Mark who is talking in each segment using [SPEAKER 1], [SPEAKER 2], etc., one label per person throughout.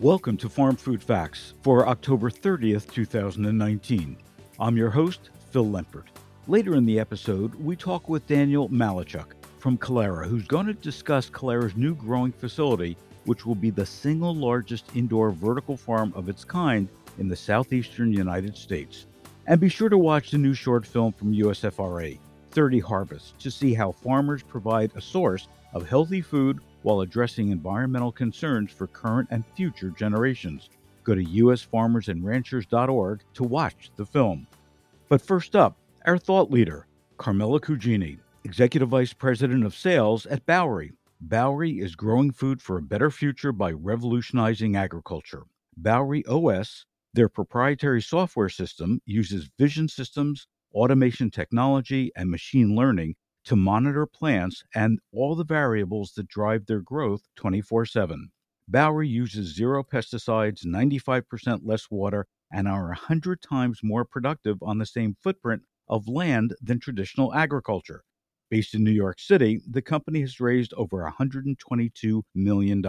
[SPEAKER 1] Welcome to Farm Food Facts for October 30th, 2019. I'm your host, Phil Lempert. Later in the episode, we talk with Daniel Malechuk from Kalera, who's going to discuss Kalera's new growing facility, which will be the single largest indoor vertical farm of its kind in the southeastern United States. And be sure to watch the new short film from USFRA, 30 Harvests, to see how farmers provide a source of healthy food while addressing environmental concerns for current and future generations. Go to usfarmersandranchers.org to watch the film. But first up, our thought leader, Carmela Cugini, Executive Vice President of Sales at Bowery. Bowery is growing food for a better future by revolutionizing agriculture. Bowery OS, their proprietary software system, uses vision systems, automation technology, and machine learning to monitor plants and all the variables that drive their growth 24 7. Bowery uses zero pesticides, 95% less water, and are 100 times more productive on the same footprint of land than traditional agriculture. Based in New York City, the company has raised over $122 million.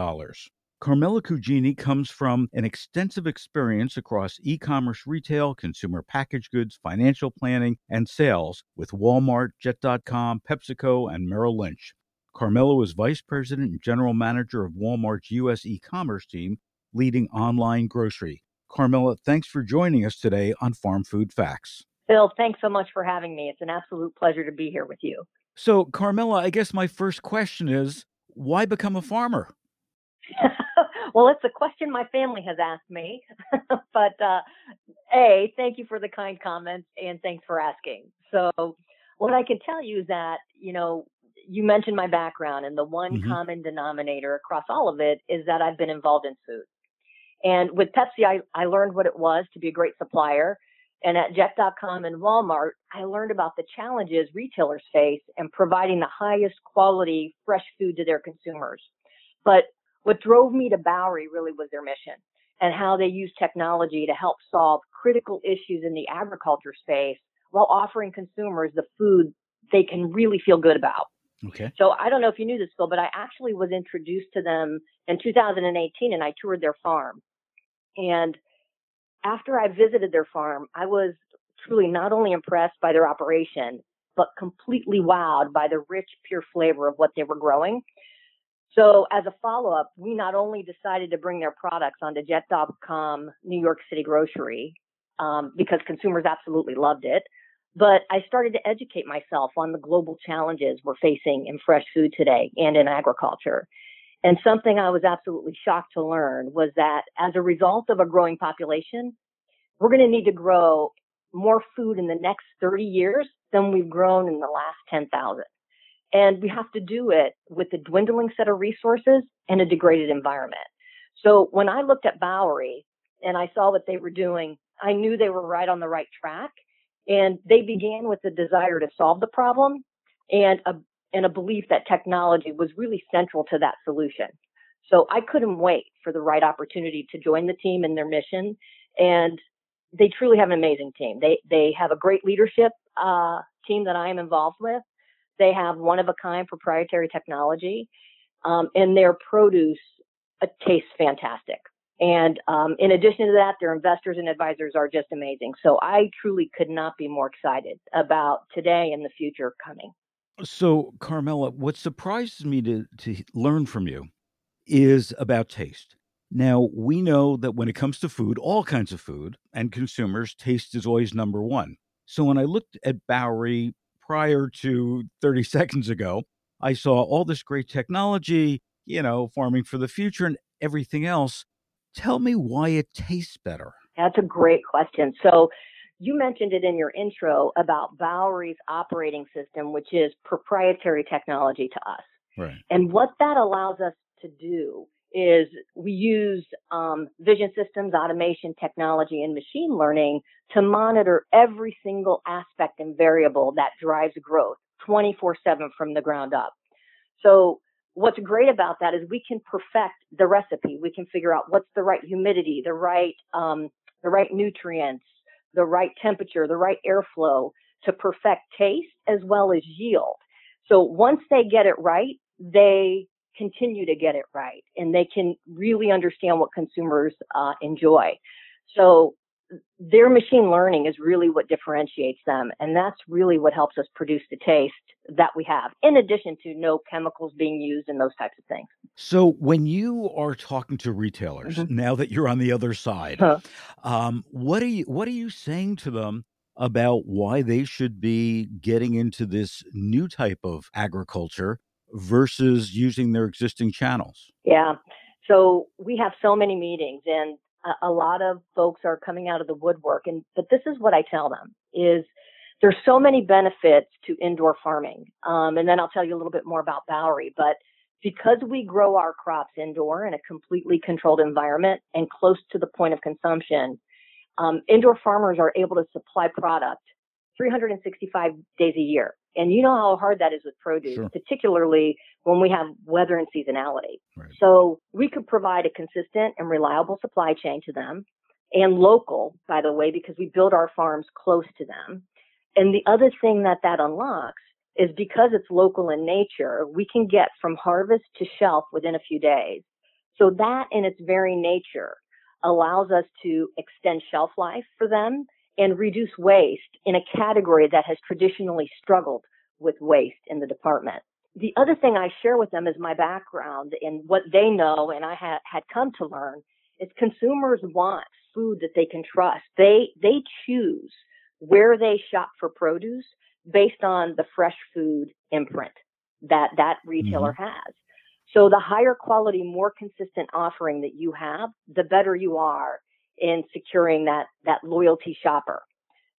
[SPEAKER 1] Carmela Cugini comes from an extensive experience across e commerce retail, consumer packaged goods, financial planning, and sales with Walmart, Jet.com, PepsiCo, and Merrill Lynch. Carmela was vice president and general manager of Walmart's U.S. e commerce team, leading online grocery. Carmela, thanks for joining us today on Farm Food Facts.
[SPEAKER 2] Phil, thanks so much for having me. It's an absolute pleasure to be here with you.
[SPEAKER 1] So, Carmela, I guess my first question is why become a farmer?
[SPEAKER 2] well, it's a question my family has asked me. but uh, A, thank you for the kind comments and thanks for asking. So, what I can tell you is that, you know, you mentioned my background, and the one mm-hmm. common denominator across all of it is that I've been involved in food. And with Pepsi, I, I learned what it was to be a great supplier. And at Jet.com and Walmart, I learned about the challenges retailers face in providing the highest quality fresh food to their consumers. But what drove me to Bowery really was their mission and how they use technology to help solve critical issues in the agriculture space while offering consumers the food they can really feel good about.
[SPEAKER 1] Okay.
[SPEAKER 2] So I don't know if you knew this, Phil, but I actually was introduced to them in 2018 and I toured their farm. And after I visited their farm, I was truly not only impressed by their operation, but completely wowed by the rich, pure flavor of what they were growing. So as a follow up, we not only decided to bring their products onto Jet.com New York City Grocery um, because consumers absolutely loved it, but I started to educate myself on the global challenges we're facing in fresh food today and in agriculture. And something I was absolutely shocked to learn was that as a result of a growing population, we're going to need to grow more food in the next 30 years than we've grown in the last 10,000. And we have to do it with a dwindling set of resources and a degraded environment. So when I looked at Bowery and I saw what they were doing, I knew they were right on the right track. And they began with the desire to solve the problem and a, and a belief that technology was really central to that solution. So I couldn't wait for the right opportunity to join the team and their mission. And they truly have an amazing team. They they have a great leadership uh, team that I am involved with. They have one of a kind proprietary technology, um, and their produce uh, tastes fantastic. And um, in addition to that, their investors and advisors are just amazing. So I truly could not be more excited about today and the future coming.
[SPEAKER 1] So, Carmela, what surprises me to, to learn from you is about taste. Now, we know that when it comes to food, all kinds of food and consumers, taste is always number one. So when I looked at Bowery prior to 30 seconds ago, I saw all this great technology, you know, farming for the future and everything else. Tell me why it tastes better.
[SPEAKER 2] That's a great question. So you mentioned it in your intro about Bowery's operating system, which is proprietary technology to us.
[SPEAKER 1] Right.
[SPEAKER 2] And what that allows us to do is we use um, vision systems, automation technology, and machine learning to monitor every single aspect and variable that drives growth 24 7 from the ground up. So, what's great about that is we can perfect the recipe. We can figure out what's the right humidity, the right, um, the right nutrients, the right temperature, the right airflow to perfect taste as well as yield. So, once they get it right, they continue to get it right and they can really understand what consumers uh, enjoy. So their machine learning is really what differentiates them. And that's really what helps us produce the taste that we have, in addition to no chemicals being used and those types of things.
[SPEAKER 1] So, when you are talking to retailers, mm-hmm. now that you're on the other side, huh. um, what are you what are you saying to them about why they should be getting into this new type of agriculture versus using their existing channels?
[SPEAKER 2] Yeah. So we have so many meetings and a, lot of folks are coming out of the woodwork and but this is what I tell them is there's so many benefits to indoor farming. Um, and then I'll tell you a little bit more about Bowery, but because we grow our crops indoor in a completely controlled environment and close to the point of consumption, um, indoor farmers are able to supply product 365 days a year. And you know how hard that is with produce, sure. particularly when we have weather and seasonality. Right. So we could provide a consistent and reliable supply chain to them and local, by the way, because we build our farms close to them. And the other thing that that unlocks is because it's local in nature, we can get from harvest to shelf within a few days. So that in its very nature allows us to extend shelf life for them and reduce waste in a category that has traditionally struggled with waste in the department. The other thing I share with them is my background and what they know and I ha- had come to learn is consumers want food that they can trust. They, they choose where they shop for produce based on the fresh food imprint that that retailer mm-hmm. has. So the higher quality, more consistent offering that you have, the better you are in securing that, that loyalty shopper.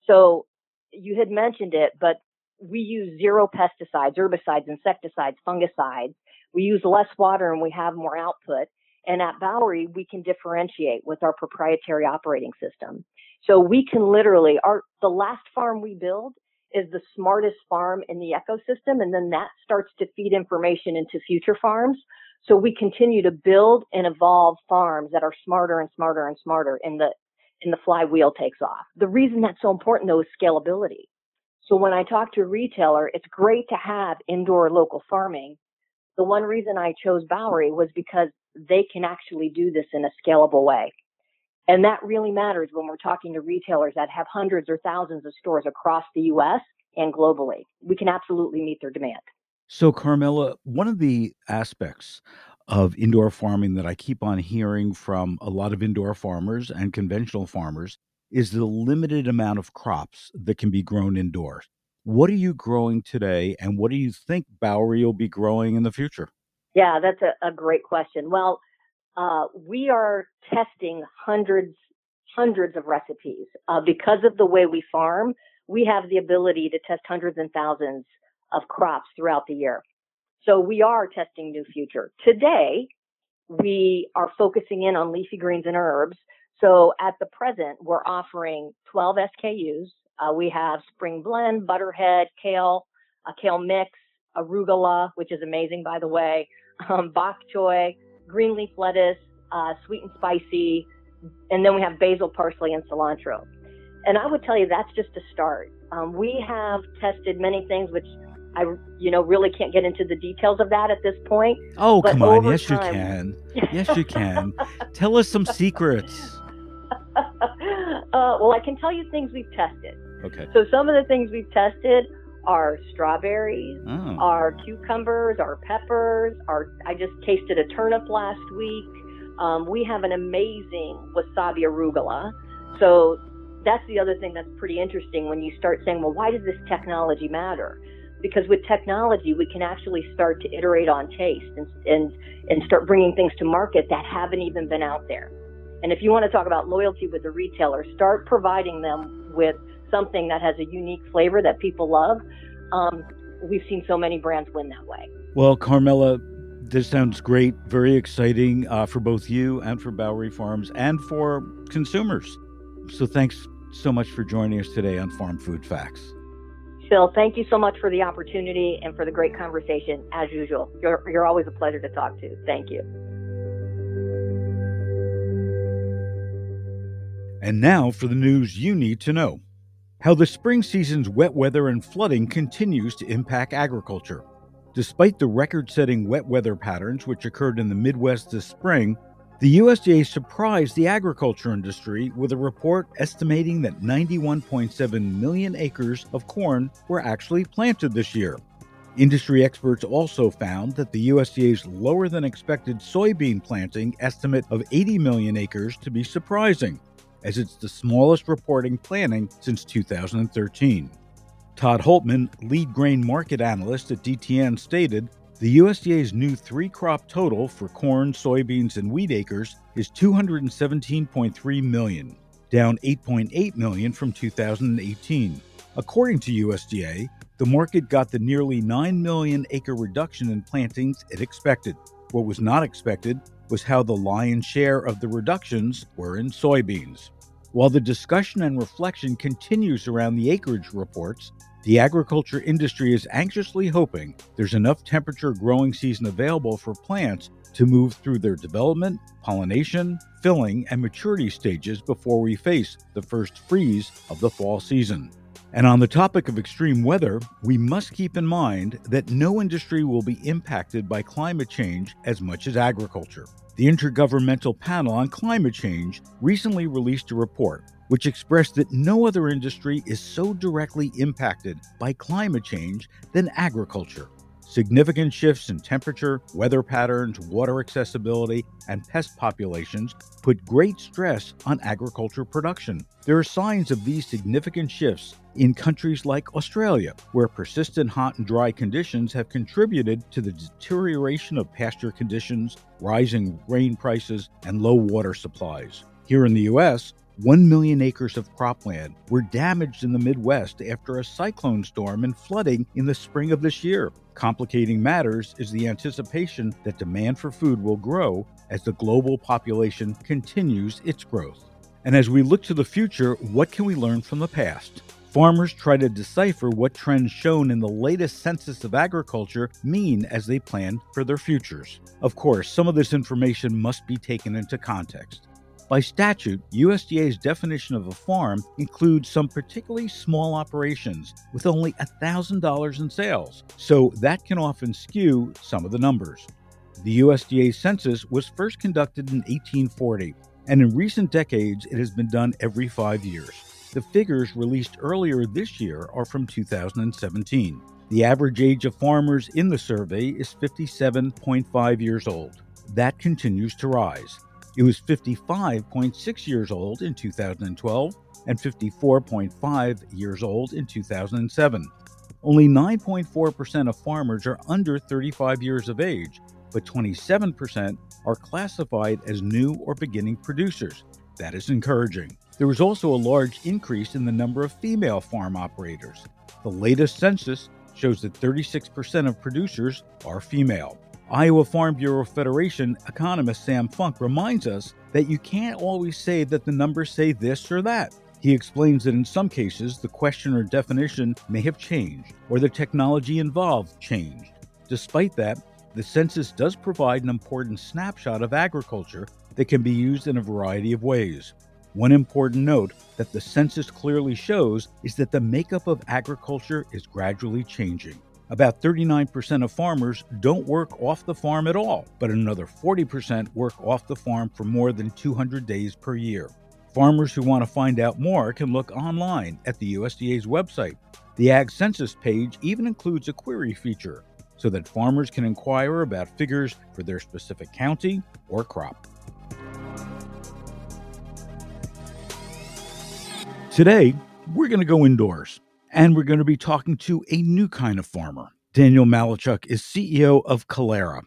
[SPEAKER 2] So you had mentioned it, but we use zero pesticides, herbicides, insecticides, fungicides. We use less water and we have more output. And at Bowery, we can differentiate with our proprietary operating system. So we can literally, our, the last farm we build is the smartest farm in the ecosystem. And then that starts to feed information into future farms. So we continue to build and evolve farms that are smarter and smarter and smarter and the, and the flywheel takes off. The reason that's so important though is scalability. So when I talk to a retailer, it's great to have indoor local farming. The one reason I chose Bowery was because they can actually do this in a scalable way. And that really matters when we're talking to retailers that have hundreds or thousands of stores across the US and globally. We can absolutely meet their demand.
[SPEAKER 1] So, Carmela, one of the aspects of indoor farming that I keep on hearing from a lot of indoor farmers and conventional farmers is the limited amount of crops that can be grown indoors. What are you growing today, and what do you think Bowery will be growing in the future?
[SPEAKER 2] Yeah, that's a, a great question. Well, uh, we are testing hundreds, hundreds of recipes. Uh, because of the way we farm, we have the ability to test hundreds and thousands of crops throughout the year. So we are testing new future. Today, we are focusing in on leafy greens and herbs. So at the present, we're offering 12 SKUs. Uh, we have spring blend, butterhead, kale, a kale mix, arugula, which is amazing, by the way, um, bok choy, green leaf lettuce, uh, sweet and spicy, and then we have basil, parsley, and cilantro. And I would tell you that's just a start. Um, we have tested many things, which I, you know, really can't get into the details of that at this point.
[SPEAKER 1] Oh, come on. Yes, time... you can. Yes, you can. Tell us some secrets.
[SPEAKER 2] uh, well, I can tell you things we've tested.
[SPEAKER 1] Okay.
[SPEAKER 2] So some of the things we've tested are strawberries, oh. are cucumbers, are peppers, are I just tasted a turnip last week. Um, we have an amazing wasabi arugula. So that's the other thing that's pretty interesting when you start saying, well, why does this technology matter? Because with technology we can actually start to iterate on taste and, and and start bringing things to market that haven't even been out there. And if you want to talk about loyalty with the retailer start providing them with something that has a unique flavor that people love. Um, we've seen so many brands win that way.
[SPEAKER 1] Well carmela this sounds great very exciting uh, for both you and for bowery farms and for consumers. So thanks so much for joining us today on farm food facts
[SPEAKER 2] Phil, thank you so much for the opportunity and for the great conversation, as usual. You're, you're always a pleasure to talk to. Thank you.
[SPEAKER 1] And now for the news you need to know how the spring season's wet weather and flooding continues to impact agriculture. Despite the record setting wet weather patterns which occurred in the Midwest this spring, the USDA surprised the agriculture industry with a report estimating that 91.7 million acres of corn were actually planted this year. Industry experts also found that the USDA's lower than expected soybean planting estimate of 80 million acres to be surprising, as it's the smallest reporting planting since 2013. Todd Hultman, lead grain market analyst at DTN, stated the USDA's new three crop total for corn, soybeans, and wheat acres is 217.3 million, down 8.8 million from 2018. According to USDA, the market got the nearly 9 million acre reduction in plantings it expected. What was not expected was how the lion's share of the reductions were in soybeans. While the discussion and reflection continues around the acreage reports, the agriculture industry is anxiously hoping there's enough temperature growing season available for plants to move through their development, pollination, filling, and maturity stages before we face the first freeze of the fall season. And on the topic of extreme weather, we must keep in mind that no industry will be impacted by climate change as much as agriculture. The Intergovernmental Panel on Climate Change recently released a report which expressed that no other industry is so directly impacted by climate change than agriculture. Significant shifts in temperature, weather patterns, water accessibility, and pest populations put great stress on agriculture production. There are signs of these significant shifts in countries like Australia, where persistent hot and dry conditions have contributed to the deterioration of pasture conditions, rising grain prices, and low water supplies. Here in the U.S., 1 million acres of cropland were damaged in the Midwest after a cyclone storm and flooding in the spring of this year. Complicating matters is the anticipation that demand for food will grow as the global population continues its growth. And as we look to the future, what can we learn from the past? Farmers try to decipher what trends shown in the latest census of agriculture mean as they plan for their futures. Of course, some of this information must be taken into context. By statute, USDA's definition of a farm includes some particularly small operations with only $1,000 in sales, so that can often skew some of the numbers. The USDA census was first conducted in 1840, and in recent decades it has been done every five years. The figures released earlier this year are from 2017. The average age of farmers in the survey is 57.5 years old. That continues to rise. It was 55.6 years old in 2012 and 54.5 years old in 2007. Only 9.4% of farmers are under 35 years of age, but 27% are classified as new or beginning producers. That is encouraging. There was also a large increase in the number of female farm operators. The latest census shows that 36% of producers are female. Iowa Farm Bureau Federation economist Sam Funk reminds us that you can't always say that the numbers say this or that. He explains that in some cases, the question or definition may have changed, or the technology involved changed. Despite that, the census does provide an important snapshot of agriculture that can be used in a variety of ways. One important note that the census clearly shows is that the makeup of agriculture is gradually changing. About 39% of farmers don't work off the farm at all, but another 40% work off the farm for more than 200 days per year. Farmers who want to find out more can look online at the USDA's website. The Ag Census page even includes a query feature so that farmers can inquire about figures for their specific county or crop. Today, we're going to go indoors and we're going to be talking to a new kind of farmer. Daniel Malechuk is CEO of Kalera.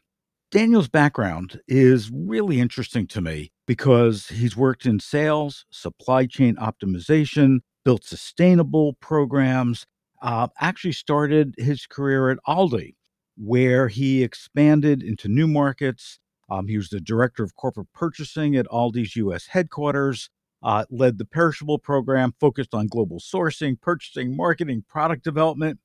[SPEAKER 1] Daniel's background is really interesting to me because he's worked in sales, supply chain optimization, built sustainable programs, uh, actually started his career at Aldi, where he expanded into new markets. Um, he was the director of corporate purchasing at Aldi's U.S. headquarters uh, led the perishable program, focused on global sourcing, purchasing, marketing, product development.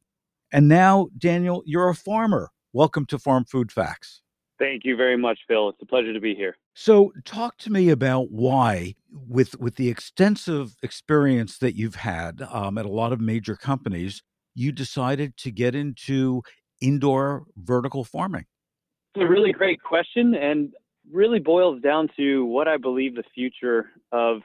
[SPEAKER 1] And now, Daniel, you're a farmer. Welcome to Farm Food Facts.
[SPEAKER 3] Thank you very much, Phil. It's a pleasure to be here.
[SPEAKER 1] So, talk to me about why, with with the extensive experience that you've had um, at a lot of major companies, you decided to get into indoor vertical farming?
[SPEAKER 3] It's a really great question and really boils down to what I believe the future of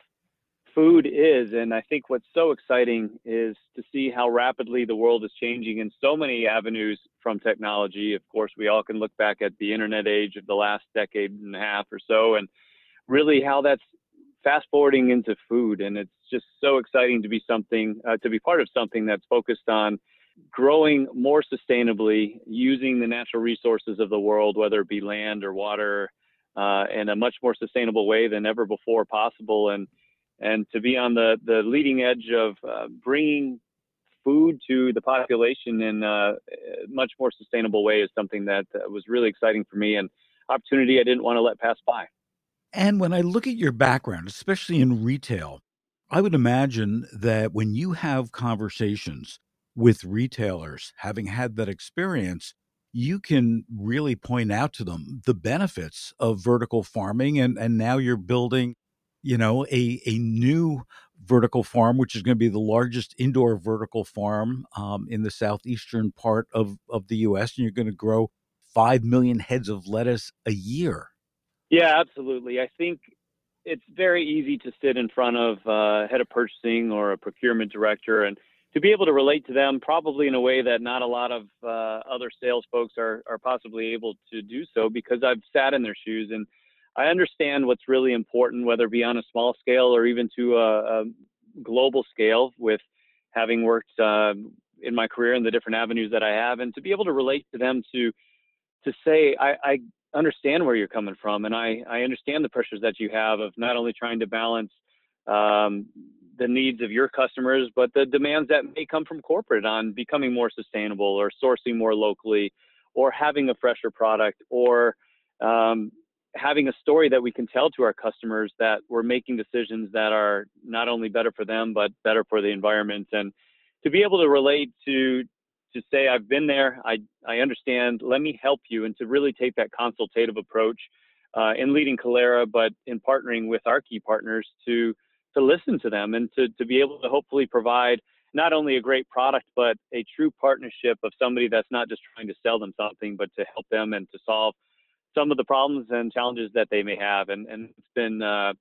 [SPEAKER 3] food is. And I think what's so exciting is to see how rapidly the world is changing in so many avenues from technology. Of course, we all can look back at the internet age of the last decade and a half or so, and really how that's fast forwarding into food. And it's just so exciting to be something, uh, to be part of something that's focused on growing more sustainably using the natural resources of the world, whether it be land or water, uh, in a much more sustainable way than ever before possible. And and to be on the, the leading edge of uh, bringing food to the population in a much more sustainable way is something that uh, was really exciting for me and opportunity I didn't want to let pass by.
[SPEAKER 1] And when I look at your background, especially in retail, I would imagine that when you have conversations with retailers, having had that experience, you can really point out to them the benefits of vertical farming and, and now you're building you know, a, a new vertical farm, which is going to be the largest indoor vertical farm um, in the southeastern part of, of the U.S. And you're going to grow 5 million heads of lettuce a year.
[SPEAKER 3] Yeah, absolutely. I think it's very easy to sit in front of a head of purchasing or a procurement director and to be able to relate to them probably in a way that not a lot of uh, other sales folks are, are possibly able to do so because I've sat in their shoes and I understand what's really important, whether it be on a small scale or even to a, a global scale, with having worked uh, in my career in the different avenues that I have, and to be able to relate to them to to say I, I understand where you're coming from, and I I understand the pressures that you have of not only trying to balance um, the needs of your customers, but the demands that may come from corporate on becoming more sustainable or sourcing more locally, or having a fresher product, or um, having a story that we can tell to our customers that we're making decisions that are not only better for them but better for the environment. And to be able to relate to to say I've been there. I I understand. Let me help you and to really take that consultative approach uh, in leading Kalera but in partnering with our key partners to to listen to them and to to be able to hopefully provide not only a great product but a true partnership of somebody that's not just trying to sell them something but to help them and to solve some of the problems and challenges that they may have. And, and it's been a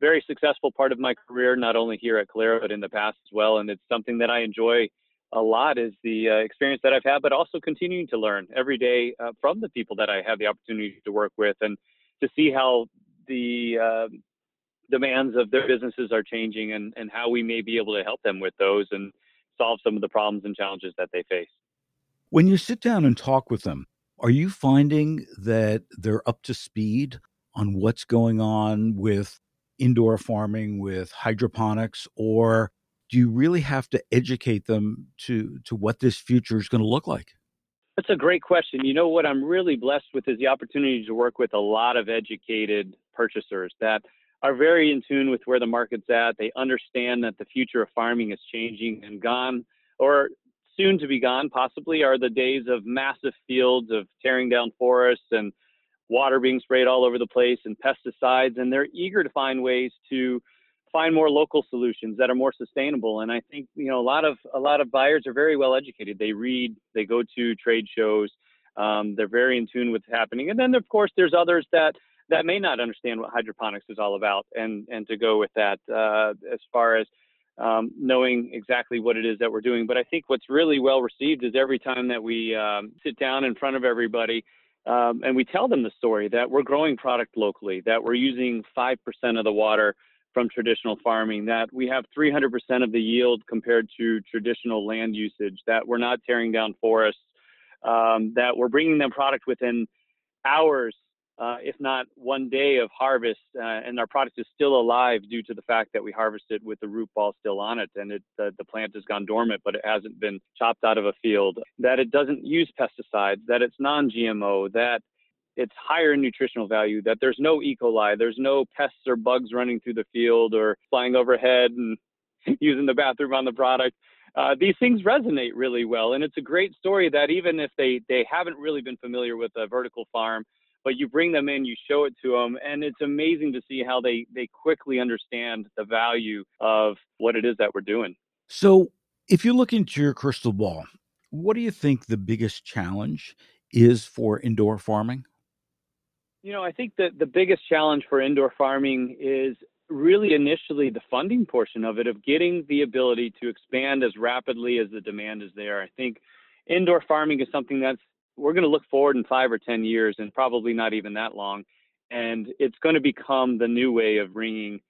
[SPEAKER 3] very successful part of my career, not only here at Kalera, but in the past as well. And it's something that I enjoy a lot is the uh, experience that I've had, but also continuing to learn every day uh, from the people that I have the opportunity to work with and to see how the uh, demands of their businesses are changing and, and how we may be able to help them with those and solve some of the problems and challenges that they face.
[SPEAKER 1] When you sit down and talk with them, are you finding that they're up to speed on what's going on with indoor farming, with hydroponics, or do you really have to educate them to to what this future is going to look like?
[SPEAKER 3] That's a great question. You know what I'm really blessed with is the opportunity to work with a lot of educated purchasers that are very in tune with where the market's at. They understand that the future of farming is changing and gone or soon to be gone, possibly, are the days of massive fields of tearing down forests and water being sprayed all over the place and pesticides. And they're eager to find ways to find more local solutions that are more sustainable. And I think you know a lot of a lot of buyers are very well educated. They read, they go to trade shows. Um, they're very in tune with what's happening. And then of course there's others that that may not understand what hydroponics is all about and and to go with that uh, as far as um, knowing exactly what it is that we're doing. But I think what's really well received is every time that we um, sit down in front of everybody um, and we tell them the story that we're growing product locally, that we're using 5% of the water from traditional farming, that we have 300% of the yield compared to traditional land usage, that we're not tearing down forests, um, that we're bringing them product within hours uh, if not one day of harvest, uh, and our product is still alive due to the fact that we harvested with the root ball still on it, and it, uh, the plant has gone dormant, but it hasn't been chopped out of a field. That it doesn't use pesticides, that it's non-GMO, that it's higher in nutritional value, that there's no E. coli, there's no pests or bugs running through the field or flying overhead and using the bathroom on the product. Uh, these things resonate really well, and it's a great story that even if they they haven't really been familiar with a vertical farm, but you bring them in, you show it to them, and it's amazing to see how they they quickly understand the value of what it is that we're doing.
[SPEAKER 1] So, if you look into your crystal ball, What do you think the biggest challenge is for indoor farming?
[SPEAKER 3] You know, I think that the biggest challenge for indoor farming is really initially the funding portion of it, of getting the ability to expand as rapidly as the demand is there. I think indoor farming is something that's we're going to look forward in five or 10 years and probably not even that long. And it's going to become the new way of bringing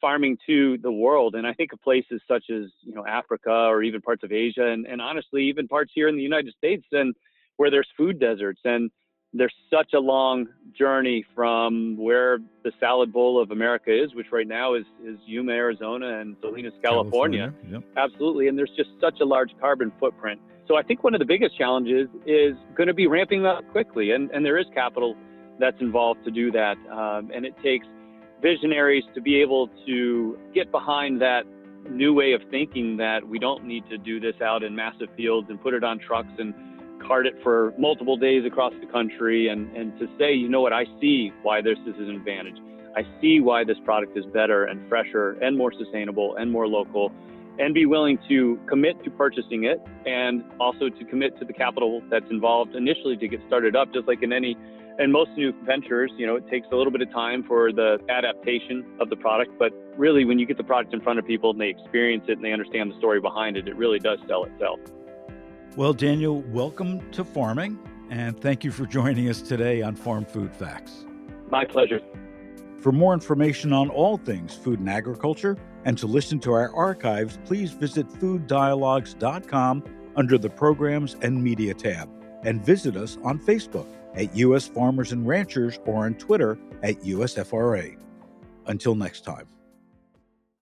[SPEAKER 3] farming to the world. And I think of places such as, you know, Africa or even parts of Asia and, and honestly, even parts here in the United States and where there's food deserts. And there's such a long journey from where the salad bowl of America is, which right now is, is Yuma, Arizona and Salinas, California. California yep. Absolutely. And there's just such a large carbon footprint. So I think one of the biggest challenges is going to be ramping up quickly. And, and there is capital that's involved to do that. Um, and it takes visionaries to be able to get behind that new way of thinking that we don't need to do this out in massive fields and put it on trucks and cart it for multiple days across the country and, and to say, you know what, I see why this is an advantage. I see why this product is better and fresher and more sustainable and more local and be willing to commit to purchasing it and also to commit to the capital that's involved initially to get started up, just like in any and most new ventures, you know, it takes a little bit of time for the adaptation of the product, but really when you get the product in front of people and they experience it and they understand the story behind it, it really does sell itself.
[SPEAKER 1] Well, Daniel, welcome to farming and thank you for joining us today on Farm Food Facts.
[SPEAKER 3] My pleasure.
[SPEAKER 1] For more information on all things food and agriculture and to listen to our archives, please visit fooddialogues.com under the Programs and Media tab and visit us on Facebook at U.S. Farmers and Ranchers or on Twitter at USFRA. Until next time.